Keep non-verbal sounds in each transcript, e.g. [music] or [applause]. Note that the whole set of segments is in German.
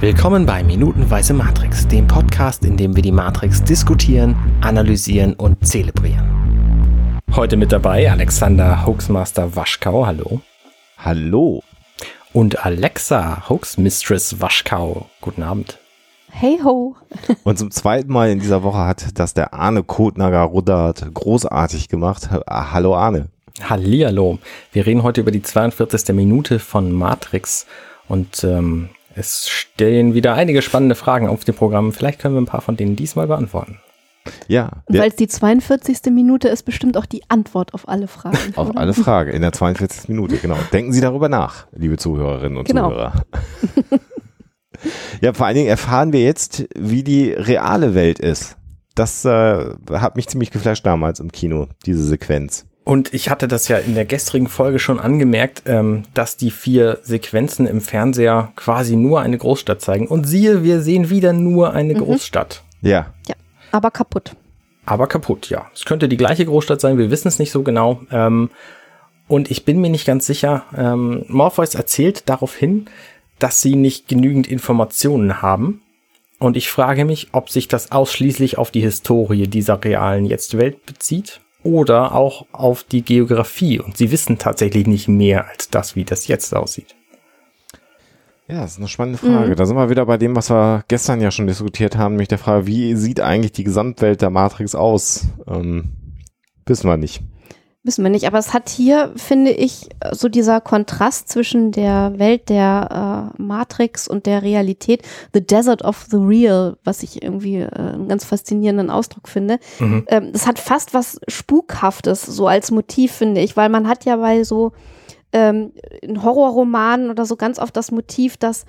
Willkommen bei Minutenweise Matrix, dem Podcast, in dem wir die Matrix diskutieren, analysieren und zelebrieren. Heute mit dabei Alexander Hoaxmaster Waschkau, hallo. Hallo. Und Alexa Hoaxmistress Waschkau, guten Abend. Hey ho. [laughs] Und zum zweiten Mal in dieser Woche hat das der Arne Kotnager Ruddert großartig gemacht. Hallo Arne. Hallihallo. Wir reden heute über die 42. Minute von Matrix und ähm, es stehen wieder einige spannende Fragen auf dem Programm. Vielleicht können wir ein paar von denen diesmal beantworten. Ja. Weil es die 42. Minute ist, bestimmt auch die Antwort auf alle Fragen. [laughs] auf oder? alle Fragen in der 42. Minute, genau. Denken Sie darüber nach, liebe Zuhörerinnen und genau. Zuhörer. [laughs] ja, vor allen Dingen erfahren wir jetzt, wie die reale Welt ist. Das äh, hat mich ziemlich geflasht damals im Kino, diese Sequenz. Und ich hatte das ja in der gestrigen Folge schon angemerkt, ähm, dass die vier Sequenzen im Fernseher quasi nur eine Großstadt zeigen. Und siehe, wir sehen wieder nur eine mhm. Großstadt. Ja. Ja, aber kaputt. Aber kaputt, ja. Es könnte die gleiche Großstadt sein, wir wissen es nicht so genau. Ähm, und ich bin mir nicht ganz sicher. Ähm, Morpheus erzählt darauf hin, dass sie nicht genügend Informationen haben. Und ich frage mich, ob sich das ausschließlich auf die Historie dieser realen Jetzt-Welt bezieht oder auch auf die Geografie. Und sie wissen tatsächlich nicht mehr als das, wie das jetzt aussieht. Ja, das ist eine spannende Frage. Mhm. Da sind wir wieder bei dem, was wir gestern ja schon diskutiert haben, nämlich der Frage, wie sieht eigentlich die Gesamtwelt der Matrix aus? Ähm, wissen wir nicht. Wissen wir nicht, aber es hat hier, finde ich, so dieser Kontrast zwischen der Welt der äh, Matrix und der Realität, The Desert of the Real, was ich irgendwie äh, einen ganz faszinierenden Ausdruck finde. Mhm. Ähm, das hat fast was Spukhaftes, so als Motiv, finde ich, weil man hat ja bei so ähm, in Horrorromanen oder so ganz oft das Motiv, dass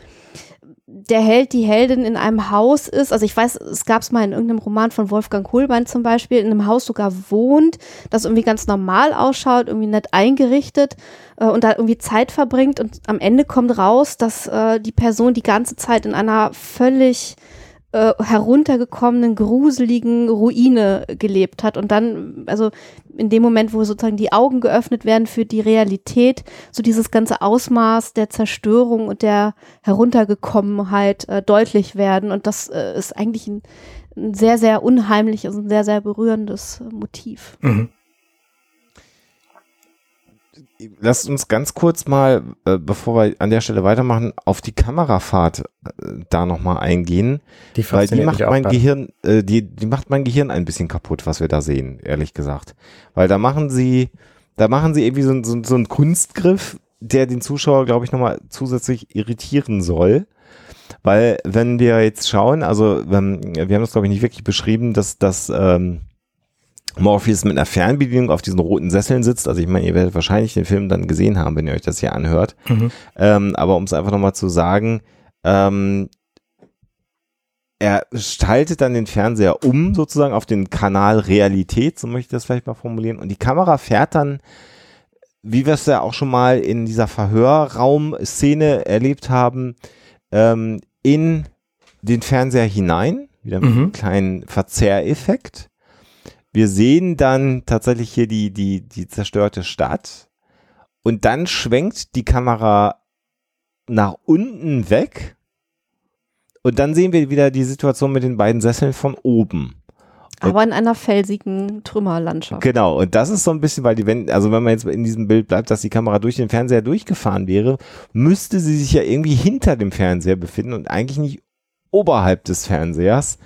der Held, die Heldin in einem Haus ist, also ich weiß, es gab es mal in irgendeinem Roman von Wolfgang Kohlbein zum Beispiel, in einem Haus sogar wohnt, das irgendwie ganz normal ausschaut, irgendwie nett eingerichtet äh, und da irgendwie Zeit verbringt. Und am Ende kommt raus, dass äh, die Person die ganze Zeit in einer völlig äh, heruntergekommenen, gruseligen Ruine gelebt hat. Und dann, also in dem Moment, wo sozusagen die Augen geöffnet werden für die Realität, so dieses ganze Ausmaß der Zerstörung und der Heruntergekommenheit äh, deutlich werden. Und das äh, ist eigentlich ein, ein, sehr, sehr unheimliches, ein sehr, sehr berührendes Motiv. Mhm. Lasst uns ganz kurz mal, äh, bevor wir an der Stelle weitermachen, auf die Kamerafahrt äh, da nochmal eingehen. Die weil die macht mein Gehirn, äh, die, die macht mein Gehirn ein bisschen kaputt, was wir da sehen, ehrlich gesagt. Weil da machen sie, da machen sie irgendwie so, so, so einen Kunstgriff, der den Zuschauer, glaube ich, nochmal zusätzlich irritieren soll. Weil, wenn wir jetzt schauen, also wenn, wir haben das, glaube ich, nicht wirklich beschrieben, dass das ähm, Morpheus mit einer Fernbedienung auf diesen roten Sesseln sitzt. Also ich meine, ihr werdet wahrscheinlich den Film dann gesehen haben, wenn ihr euch das hier anhört. Mhm. Ähm, aber um es einfach nochmal zu sagen, ähm, er schaltet dann den Fernseher um, sozusagen auf den Kanal Realität, so möchte ich das vielleicht mal formulieren. Und die Kamera fährt dann, wie wir es ja auch schon mal in dieser Verhörraum-Szene erlebt haben, ähm, in den Fernseher hinein, wieder mit mhm. einem kleinen Verzerreffekt. Wir sehen dann tatsächlich hier die, die, die zerstörte Stadt und dann schwenkt die Kamera nach unten weg und dann sehen wir wieder die Situation mit den beiden Sesseln von oben. Aber in einer felsigen Trümmerlandschaft. Genau, und das ist so ein bisschen, weil die, wenn, also wenn man jetzt in diesem Bild bleibt, dass die Kamera durch den Fernseher durchgefahren wäre, müsste sie sich ja irgendwie hinter dem Fernseher befinden und eigentlich nicht oberhalb des Fernsehers.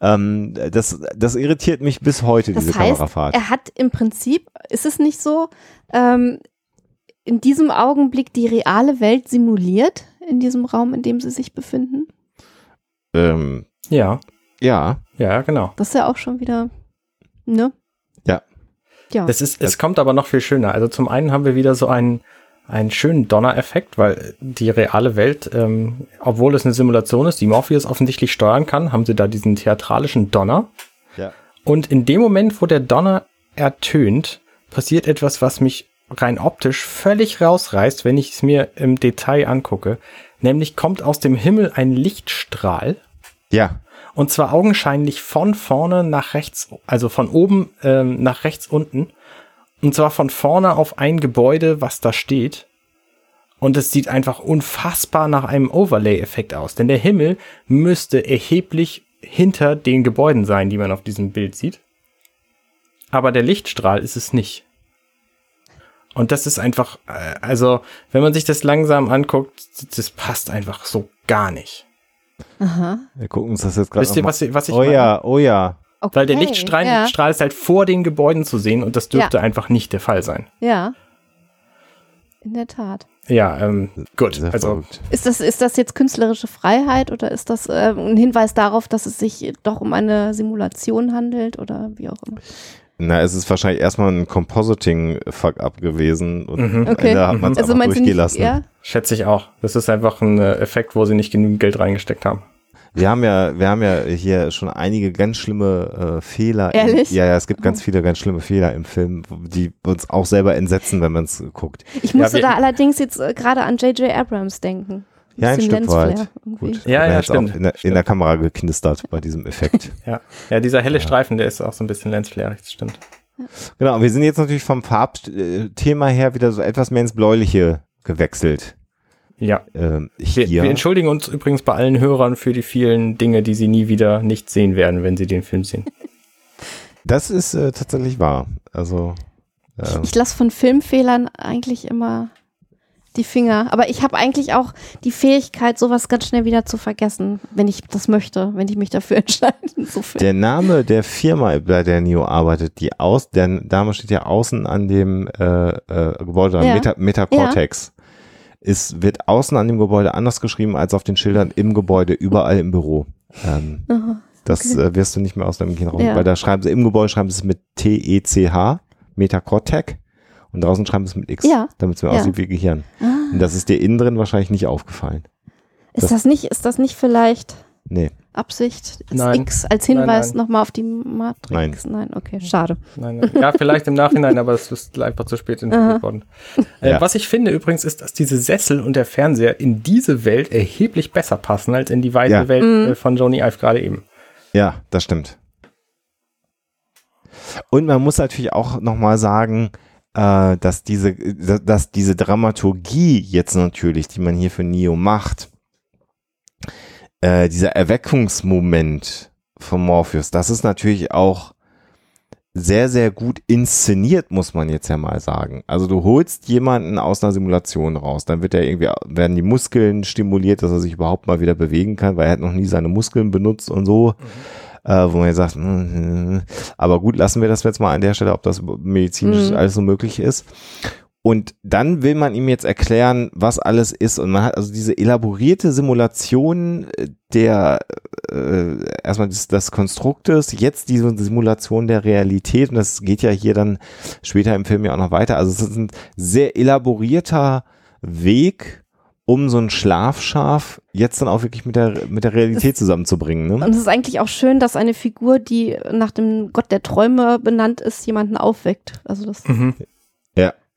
Ähm, das, das irritiert mich bis heute, das diese heißt, Kamerafahrt. Er hat im Prinzip, ist es nicht so, ähm, in diesem Augenblick die reale Welt simuliert, in diesem Raum, in dem sie sich befinden? Ähm, ja. Ja. Ja, genau. Das ist ja auch schon wieder, ne? Ja. Ja. Das ist, es kommt aber noch viel schöner. Also zum einen haben wir wieder so einen einen schönen Donner-Effekt, weil die reale Welt, ähm, obwohl es eine Simulation ist, die Morpheus offensichtlich steuern kann, haben sie da diesen theatralischen Donner. Ja. Und in dem Moment, wo der Donner ertönt, passiert etwas, was mich rein optisch völlig rausreißt, wenn ich es mir im Detail angucke. Nämlich kommt aus dem Himmel ein Lichtstrahl. Ja. Und zwar augenscheinlich von vorne nach rechts, also von oben ähm, nach rechts unten und zwar von vorne auf ein Gebäude, was da steht. Und es sieht einfach unfassbar nach einem Overlay-Effekt aus. Denn der Himmel müsste erheblich hinter den Gebäuden sein, die man auf diesem Bild sieht. Aber der Lichtstrahl ist es nicht. Und das ist einfach, äh, also, wenn man sich das langsam anguckt, das passt einfach so gar nicht. Aha. Wir gucken uns das jetzt gerade Wisst ihr, was, was ich Oh meine? ja, oh ja. Okay, Weil der Lichtstrahl ja. ist halt vor den Gebäuden zu sehen und das dürfte ja. einfach nicht der Fall sein. Ja. In der Tat. Ja, ähm, gut. Also ist das, ist das jetzt künstlerische Freiheit oder ist das äh, ein Hinweis darauf, dass es sich doch um eine Simulation handelt oder wie auch immer? Na, es ist wahrscheinlich erstmal ein Compositing-Fuck-up gewesen und mhm. okay. da hat man es also einfach durchgelassen. Nicht, ja? Schätze ich auch. Das ist einfach ein äh, Effekt, wo sie nicht genügend Geld reingesteckt haben. Wir haben ja, wir haben ja hier schon einige ganz schlimme äh, Fehler. Ehrlich? In, ja, ja, es gibt ganz viele ganz schlimme Fehler im Film, die uns auch selber entsetzen, wenn man es guckt. Ich musste ja, da allerdings jetzt äh, gerade an J.J. Abrams denken. Ja, ein Stück weit. Gut. Ja, ja, stimmt. In der, in der, Kamera geknistert bei diesem Effekt. [laughs] ja. ja, dieser helle ja. Streifen, der ist auch so ein bisschen lensflärig, das stimmt. Genau, wir sind jetzt natürlich vom Farbthema her wieder so etwas mehr ins Bläuliche gewechselt. Ja. Ähm, wir, wir, entschuldigen uns übrigens bei allen Hörern für die vielen Dinge, die sie nie wieder nicht sehen werden, wenn sie den Film sehen. [laughs] Das ist äh, tatsächlich wahr. Also äh, ich, ich lasse von Filmfehlern eigentlich immer die Finger. Aber ich habe eigentlich auch die Fähigkeit, sowas ganz schnell wieder zu vergessen, wenn ich das möchte, wenn ich mich dafür [laughs] entscheide. Insofern. Der Name der Firma, bei der Neo arbeitet, die aus, der Name steht ja außen an dem äh, äh, Gebäude, ja. Meta, Metacortex. Ja. Es wird außen an dem Gebäude anders geschrieben als auf den Schildern im Gebäude, überall im Büro. Ähm, Aha, das okay. äh, wirst du nicht mehr aus deinem Gehirn raus, ja. weil da schreiben sie im Gebäude schreiben sie es mit T-E-C-H, Metacortex und draußen schreiben sie es mit X, ja. damit es mir ja. aussieht wie Gehirn. Ah. Und das ist dir innen drin wahrscheinlich nicht aufgefallen. Ist das, das nicht, ist das nicht vielleicht nee. Absicht, das nein. X als Hinweis nochmal auf die Matrix? Nein. Nein, okay, schade. Nein, nein. Ja, vielleicht im Nachhinein, aber es ist einfach zu spät entwickelt worden. Äh, ja. Was ich finde übrigens ist, dass diese Sessel und der Fernseher in diese Welt erheblich besser passen als in die weite ja. Welt mhm. Äh, von Johnny Ive gerade eben. Ja, das stimmt. Und man muss natürlich auch nochmal sagen, äh, dass diese, dass diese Dramaturgie jetzt natürlich, die man hier für Neo macht, äh, dieser Erweckungsmoment von Morpheus, das ist natürlich auch sehr, sehr gut inszeniert, muss man jetzt ja mal sagen. Also du holst jemanden aus einer Simulation raus, dann wird er irgendwie, werden die Muskeln stimuliert, dass er sich überhaupt mal wieder bewegen kann, weil er hat noch nie seine Muskeln benutzt und so. Mhm äh, wo man jetzt sagt, mm, aber gut, lassen wir das jetzt mal an der Stelle, ob das medizinisch mhm. alles so möglich ist. Und dann will man ihm jetzt erklären, was alles ist. Und man hat also diese elaborierte Simulation äh, der äh, erstmal des, des Konstruktes, jetzt diese Simulation der Realität. Und das geht ja hier dann später im Film ja auch noch weiter. Also es ist ein sehr elaborierter Weg, um so ein Schlafschaf jetzt dann auch wirklich mit der, mit der Realität das, zusammenzubringen. Ne? Und es ist eigentlich auch schön, dass eine Figur, die nach dem Gott der Träume benannt ist, jemanden aufweckt. Also das mhm.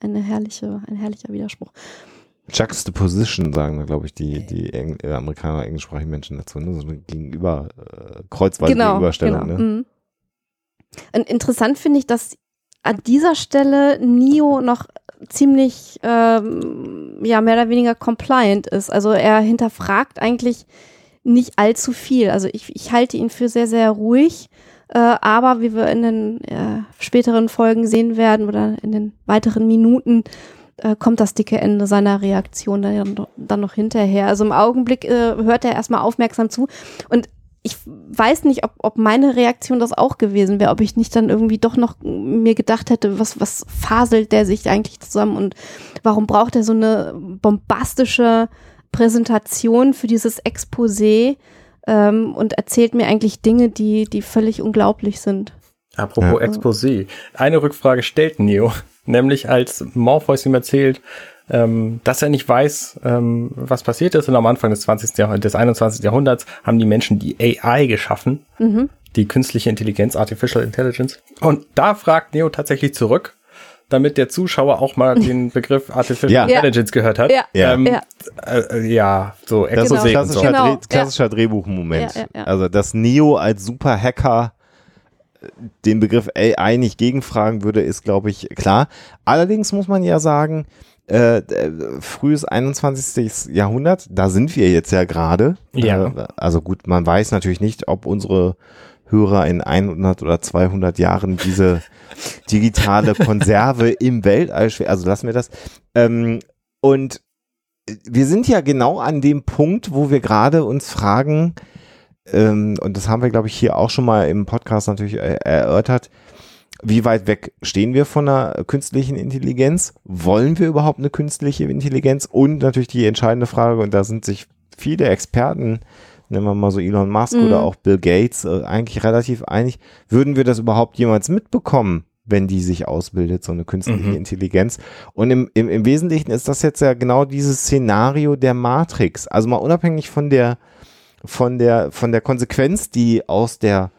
Eine herrliche, ein herrlicher Widerspruch. Juxtaposition sagen da, glaube ich, die, die Eng äh, Amerikaner, englischsprachigen Menschen dazu. Ne? So eine gegenüber, äh, kreuzweise genau, Gegenüberstellung. Genau. Ne? Mhm. Interessant finde ich, dass an dieser Stelle Neo noch ziemlich, ähm, ja, mehr oder weniger compliant ist. Also er hinterfragt eigentlich nicht allzu viel. Also ich, ich halte ihn für sehr, sehr ruhig. Äh, aber wie wir in den äh, späteren Folgen sehen werden oder in den weiteren Minuten, äh, kommt das dicke Ende seiner Reaktion dann, dann noch hinterher. Also im Augenblick äh, hört er erstmal aufmerksam zu. Und ich weiß nicht, ob, ob meine Reaktion das auch gewesen wäre, ob ich nicht dann irgendwie doch noch mir gedacht hätte, was, was faselt der sich eigentlich zusammen und warum braucht er so eine bombastische Präsentation für dieses Exposé ähm, und erzählt mir eigentlich Dinge, die, die völlig unglaublich sind. Apropos ja. Exposé. Eine Rückfrage stellt Neo, [laughs] nämlich als Morpheus ihm erzählt, ähm, dass er nicht weiß, ähm, was passiert ist. Und am Anfang des 20. Jahrhunderts, des 21. Jahrhunderts haben die Menschen die AI geschaffen, mhm. die künstliche Intelligenz, Artificial Intelligence. Und da fragt Neo tatsächlich zurück, damit der Zuschauer auch mal den [laughs] Begriff Artificial ja. Intelligence gehört hat. Ja, ähm, ja. Äh, ja so Das ist ein klassischer, genau. Dreh, klassischer Drehbuchmoment. Also, dass Neo als Super-Hacker äh, den Begriff AI nicht gegenfragen würde, ist, glaube ich, klar. Allerdings muss man ja sagen, äh, frühes 21. Jahrhundert, da sind wir jetzt ja gerade. Ja. Äh, also gut, man weiß natürlich nicht, ob unsere Hörer in 100 oder 200 Jahren diese digitale Konserve im Weltall, also lassen wir das. Ähm, und wir sind ja genau an dem Punkt, wo wir gerade uns fragen, ähm, und das haben wir, glaube ich, hier auch schon mal im Podcast natürlich äh, erörtert, wie weit weg stehen wir von einer künstlichen Intelligenz? Wollen wir überhaupt eine künstliche Intelligenz? Und natürlich die entscheidende Frage, und da sind sich viele Experten, nennen wir mal so Elon Musk mhm. oder auch Bill Gates, äh, eigentlich relativ einig, würden wir das überhaupt jemals mitbekommen? wenn die sich ausbildet, so eine künstliche mhm. Intelligenz. Und im, im, im Wesentlichen ist das jetzt ja genau dieses Szenario der Matrix. Also mal unabhängig von der, von der, von der Konsequenz, die aus der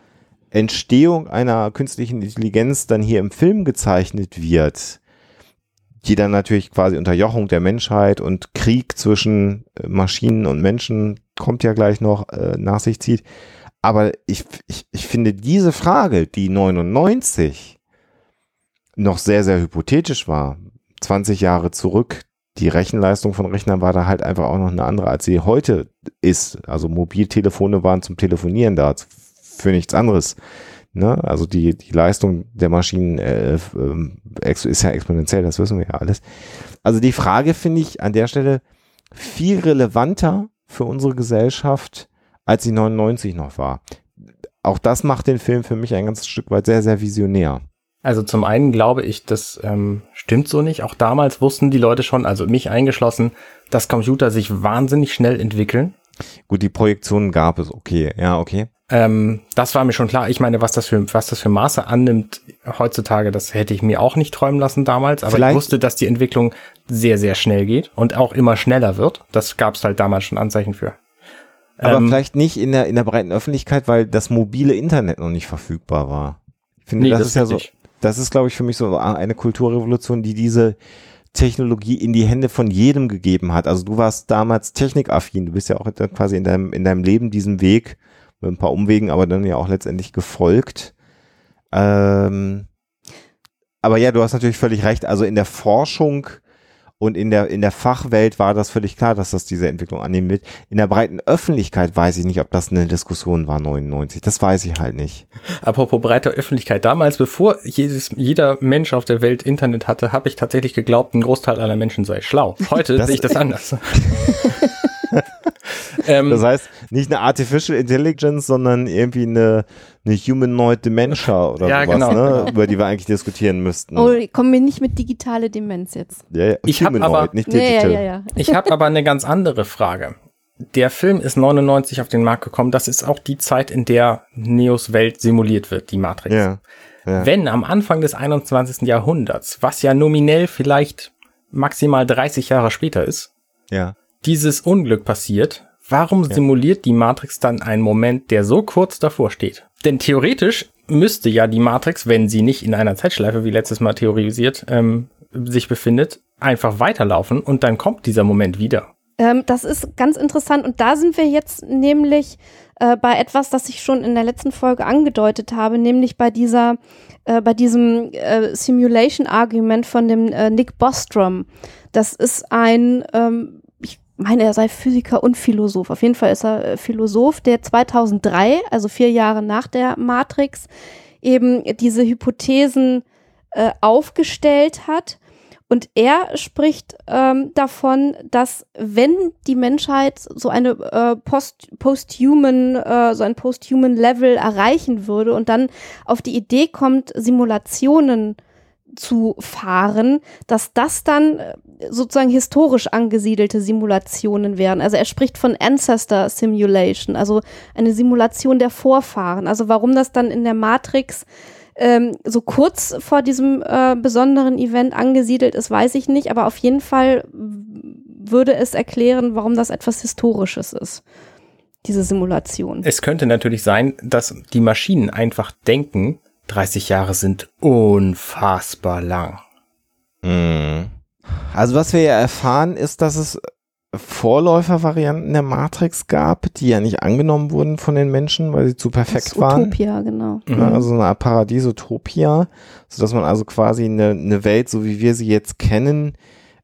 Entstehung einer künstlichen Intelligenz dann hier im Film gezeichnet wird, die dann natürlich quasi Unterjochung der Menschheit und Krieg zwischen äh, Maschinen und Menschen kommt ja gleich noch äh, nach sich zieht. Aber ich, ich, ich finde diese Frage, die 99 noch sehr, sehr hypothetisch war, 20 Jahre zurück, die Rechenleistung von Rechnern war da halt einfach auch noch eine andere, als sie heute ist. Also Mobiltelefone waren zum Telefonieren da, für nichts anderes. Ne? Also die, die Leistung der Maschinen äh, äh, ist ja exponentiell, das wissen wir ja alles. Also die Frage finde ich an der Stelle viel relevanter für unsere Gesellschaft, als sie 99 noch war. Auch das macht den Film für mich ein ganzes Stück weit sehr, sehr visionär. Also zum einen glaube ich, das ähm, stimmt so nicht. Auch damals wussten die Leute schon, also mich eingeschlossen, dass Computer sich wahnsinnig schnell entwickeln. Gut, die Projektionen gab es, okay, ja, okay. Ähm, das war mir schon klar. Ich meine, was das für, was das für Maße annimmt heutzutage, das hätte ich mir auch nicht träumen lassen damals. Aber Vielleicht. ich wusste, dass die Entwicklung sehr, sehr schnell geht und auch immer schneller wird. Das gab es halt damals schon Anzeichen für. Aber ähm, vielleicht nicht in der, in der breiten Öffentlichkeit, weil das mobile Internet noch nicht verfügbar war. Ich finde, nee, das, das ist ja so. Ich das ist, glaube ich, für mich so eine Kulturrevolution, die diese Technologie in die Hände von jedem gegeben hat. Also du warst damals technikaffin, du bist ja auch quasi in deinem, in deinem Leben diesen Weg, mit ein paar Umwegen, aber dann ja auch letztendlich gefolgt. Ähm, aber ja, du hast natürlich völlig recht. Also in der Forschung und in der, in der Fachwelt war das völlig klar, dass das diese Entwicklung annehmen wird. In der breiten Öffentlichkeit weiß ich nicht, ob das eine Diskussion war, 99. Das weiß ich halt nicht. Apropos breite Öffentlichkeit. Damals, bevor jedes, jeder Mensch auf der Welt Internet hatte, habe ich tatsächlich geglaubt, ein Großteil aller Menschen sei schlau. Heute sehe ich das [laughs] anders. [laughs] ähm, das heißt, nicht eine Artificial Intelligence, sondern irgendwie eine, eine Humanoid Dementia oder ja, sowas, genau, ne? Über die wir eigentlich diskutieren müssten. Oh, kommen wir nicht mit digitale Demenz jetzt. Ja, ja. Ich habe aber, nicht digital. Ja, ja, ja, Ich habe aber eine ganz andere Frage. Der Film ist 99 auf den Markt gekommen. Das ist auch die Zeit, in der Neos Welt simuliert wird, die Matrix. Ja, ja. Wenn am Anfang des 21. Jahrhunderts, was ja nominell vielleicht maximal 30 Jahre später ist, ja dieses Unglück passiert, warum ja. simuliert die Matrix dann einen Moment, der so kurz davor steht? Denn theoretisch müsste ja die Matrix, wenn sie nicht in einer Zeitschleife, wie letztes Mal theorisiert, ähm, sich befindet, einfach weiterlaufen und dann kommt dieser Moment wieder. Ähm, das ist ganz interessant und da sind wir jetzt nämlich äh, bei etwas, das ich schon in der letzten Folge angedeutet habe, nämlich bei dieser, äh, bei diesem äh, Simulation-Argument von dem äh, Nick Bostrom. Das ist ein ähm, meine, er sei Physiker und Philosoph. Auf jeden Fall ist er äh, Philosoph, der 2003, also vier Jahre nach der Matrix, eben diese Hypothesen äh, aufgestellt hat. Und er spricht ähm, davon, dass wenn die Menschheit so eine äh, Post, Posthuman, äh, so ein Posthuman Level erreichen würde und dann auf die Idee kommt, Simulationen äh, zu fahren, dass das dann äh, sozusagen historisch angesiedelte Simulationen wären. Also er spricht von Ancestor Simulation, also eine Simulation der Vorfahren. Also warum das dann in der Matrix ähm, so kurz vor diesem äh, besonderen Event angesiedelt ist, weiß ich nicht, aber auf jeden Fall würde es erklären, warum das etwas Historisches ist diese Simulation. Es könnte natürlich sein, dass die Maschinen einfach denken, 30 Jahre sind unfassbar lang. Mhm. Also was wir ja erfahren ist, dass es Vorläufervarianten der Matrix gab, die ja nicht angenommen wurden von den Menschen, weil sie zu perfekt das waren. Utopia, genau. Ja, also eine Paradiesutopia, sodass man also quasi eine, eine Welt, so wie wir sie jetzt kennen,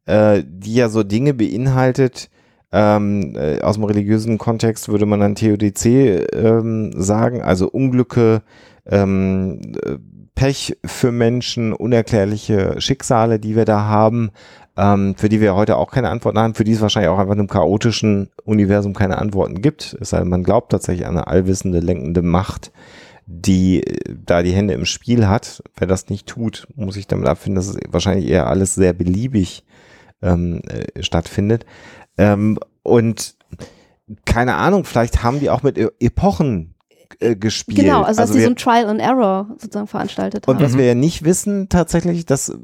äh, die ja so Dinge beinhaltet, ähm, äh, aus dem religiösen Kontext würde man dann TODC ähm, sagen, also Unglücke, ähm, Pech für Menschen, unerklärliche Schicksale, die wir da haben, ähm, für die wir heute auch keine Antworten haben, für die es wahrscheinlich auch einfach in einem chaotischen Universum keine Antworten gibt. Es sei denn, man glaubt tatsächlich an eine allwissende, lenkende Macht, die äh, da die Hände im Spiel hat. Wer das nicht tut, muss ich damit abfinden, dass es wahrscheinlich eher alles sehr beliebig ähm, äh, stattfindet. Ähm, und keine Ahnung, vielleicht haben die auch mit e Epochen äh, gespielt. Genau, also, dass sie so ein Trial and Error sozusagen veranstaltet haben. Und was wir ja nicht wissen tatsächlich, dass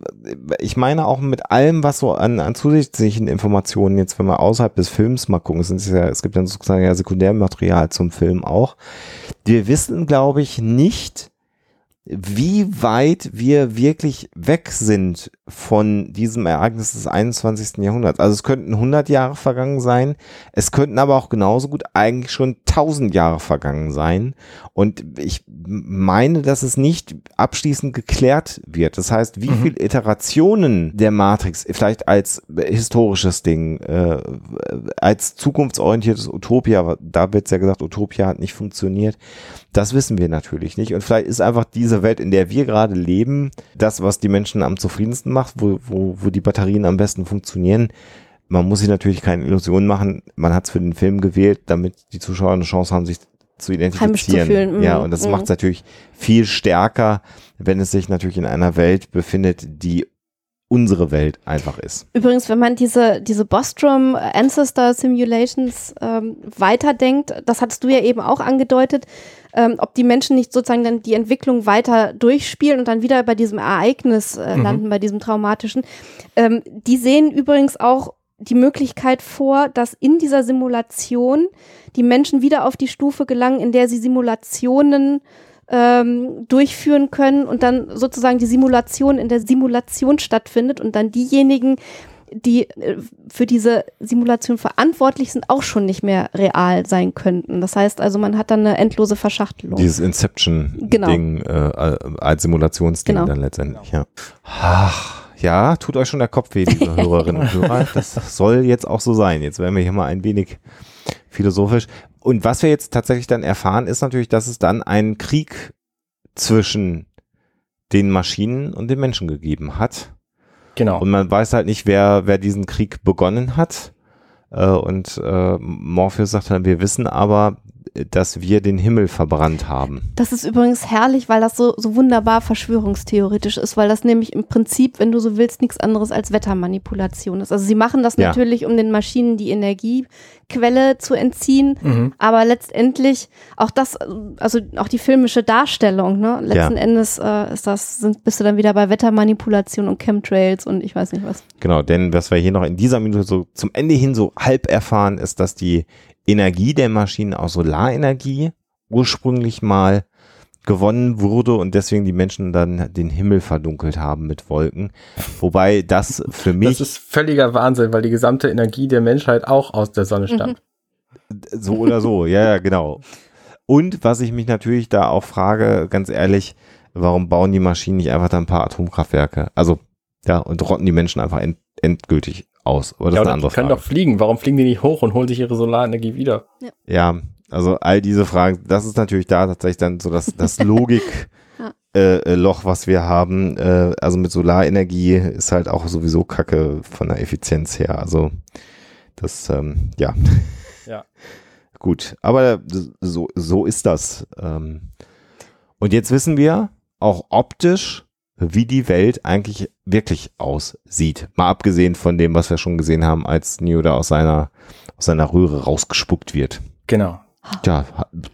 ich meine auch mit allem, was so an, an zusätzlichen Informationen jetzt, wenn wir außerhalb des Films mal gucken, es, sind ja, es gibt dann sozusagen ja Sekundärmaterial zum Film auch. Wir wissen, glaube ich, nicht, wie weit wir wirklich weg sind von diesem Ereignis des 21. Jahrhunderts. Also es könnten 100 Jahre vergangen sein, es könnten aber auch genauso gut eigentlich schon 1000 Jahre vergangen sein. Und ich meine, dass es nicht abschließend geklärt wird. Das heißt, wie mhm. viele Iterationen der Matrix vielleicht als historisches Ding, äh, als zukunftsorientiertes Utopia, da wird es ja gesagt, Utopia hat nicht funktioniert, das wissen wir natürlich nicht. Und vielleicht ist einfach diese Welt, in der wir gerade leben, das, was die Menschen am zufriedensten macht, wo, wo, wo die Batterien am besten funktionieren. Man muss sich natürlich keine Illusionen machen. Man hat es für den Film gewählt, damit die Zuschauer eine Chance haben, sich zu identifizieren. Zu fühlen. Ja, mhm. und das mhm. macht es natürlich viel stärker, wenn es sich natürlich in einer Welt befindet, die unsere Welt einfach ist. Übrigens, wenn man diese, diese Bostrom Ancestor Simulations ähm, weiterdenkt, das hattest du ja eben auch angedeutet, ähm, ob die Menschen nicht sozusagen dann die Entwicklung weiter durchspielen und dann wieder bei diesem Ereignis äh, mhm. landen, bei diesem traumatischen. Ähm, die sehen übrigens auch die Möglichkeit vor, dass in dieser Simulation die Menschen wieder auf die Stufe gelangen, in der sie Simulationen ähm, durchführen können und dann sozusagen die Simulation in der Simulation stattfindet und dann diejenigen, die äh, für diese Simulation verantwortlich sind, auch schon nicht mehr real sein könnten. Das heißt also, man hat dann eine endlose Verschachtelung. Dieses Inception-Ding genau. äh, als Simulationsding genau. dann letztendlich, ja. Ach, ja, tut euch schon der Kopf weh, liebe [laughs] Hörerinnen und Hörer. Das soll jetzt auch so sein. Jetzt werden wir hier mal ein wenig philosophisch. Und was wir jetzt tatsächlich dann erfahren, ist natürlich, dass es dann einen Krieg zwischen den Maschinen und den Menschen gegeben hat. Genau. Und man weiß halt nicht, wer, wer diesen Krieg begonnen hat. Äh, und äh, Morpheus sagt dann, wir wissen aber, dass wir den Himmel verbrannt haben. Das ist übrigens herrlich, weil das so, so wunderbar verschwörungstheoretisch ist, weil das nämlich im Prinzip, wenn du so willst, nichts anderes als Wettermanipulation ist. Also sie machen das ja. natürlich, um den Maschinen die Energiequelle zu entziehen, mhm. aber letztendlich auch das, also auch die filmische Darstellung, ne? Letzten ja. Endes äh, ist das, sind, bist du dann wieder bei Wettermanipulation und Chemtrails und ich weiß nicht was. Genau, denn was wir hier noch in dieser Minute so zum Ende hin so halb erfahren, ist, dass die Energie der Maschinen aus Solarenergie ursprünglich mal gewonnen wurde und deswegen die Menschen dann den Himmel verdunkelt haben mit Wolken. Wobei das für mich. Das ist völliger Wahnsinn, weil die gesamte Energie der Menschheit auch aus der Sonne stammt. Mhm. So oder so, ja, ja, genau. Und was ich mich natürlich da auch frage, ganz ehrlich, warum bauen die Maschinen nicht einfach da ein paar Atomkraftwerke? Also, ja, und rotten die Menschen einfach end, endgültig aus. Oder das ja, ist eine andere die können Frage. doch fliegen. Warum fliegen die nicht hoch und holen sich ihre Solarenergie wieder? Ja. ja, also all diese Fragen, das ist natürlich da tatsächlich dann so das, das [laughs] Logik. Äh, äh, Loch, was wir haben, äh, also mit Solarenergie ist halt auch sowieso Kacke von der Effizienz her. Also das, ähm, ja. [laughs] Ja. [laughs] Gut, aber so, so ist das. Ähm. Und jetzt wissen wir auch optisch, wie die Welt eigentlich wirklich aussieht. Mal abgesehen von dem, was wir schon gesehen haben, als Neo da aus seiner, aus seiner Röhre rausgespuckt wird. Genau. Ja,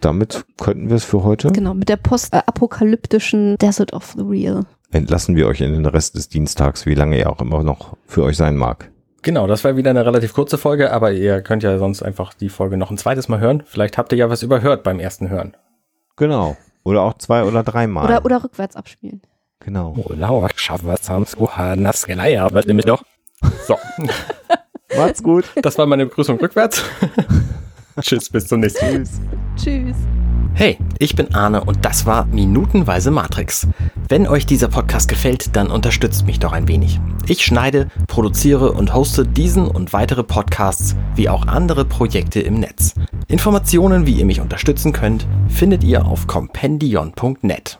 damit könnten wir es für heute. Genau, mit der postapokalyptischen Desert of the Real. Entlassen wir euch in den Rest des Dienstags, wie lange er auch immer noch für euch sein mag. Genau, das war wieder eine relativ kurze Folge, aber ihr könnt ja sonst einfach die Folge noch ein zweites Mal hören. Vielleicht habt ihr ja was überhört beim ersten Hören. Genau. Oder auch zwei oder dreimal. Oder, oder rückwärts abspielen. Genau. Oh, lauer nass aber nämlich doch. So. [laughs] Macht's gut. Das war meine Begrüßung rückwärts. [laughs] Tschüss, bis zum nächsten Mal. Tschüss. Tschüss. Hey, ich bin Arne und das war Minutenweise Matrix. Wenn euch dieser Podcast gefällt, dann unterstützt mich doch ein wenig. Ich schneide, produziere und hoste diesen und weitere Podcasts wie auch andere Projekte im Netz. Informationen, wie ihr mich unterstützen könnt, findet ihr auf compendion.net.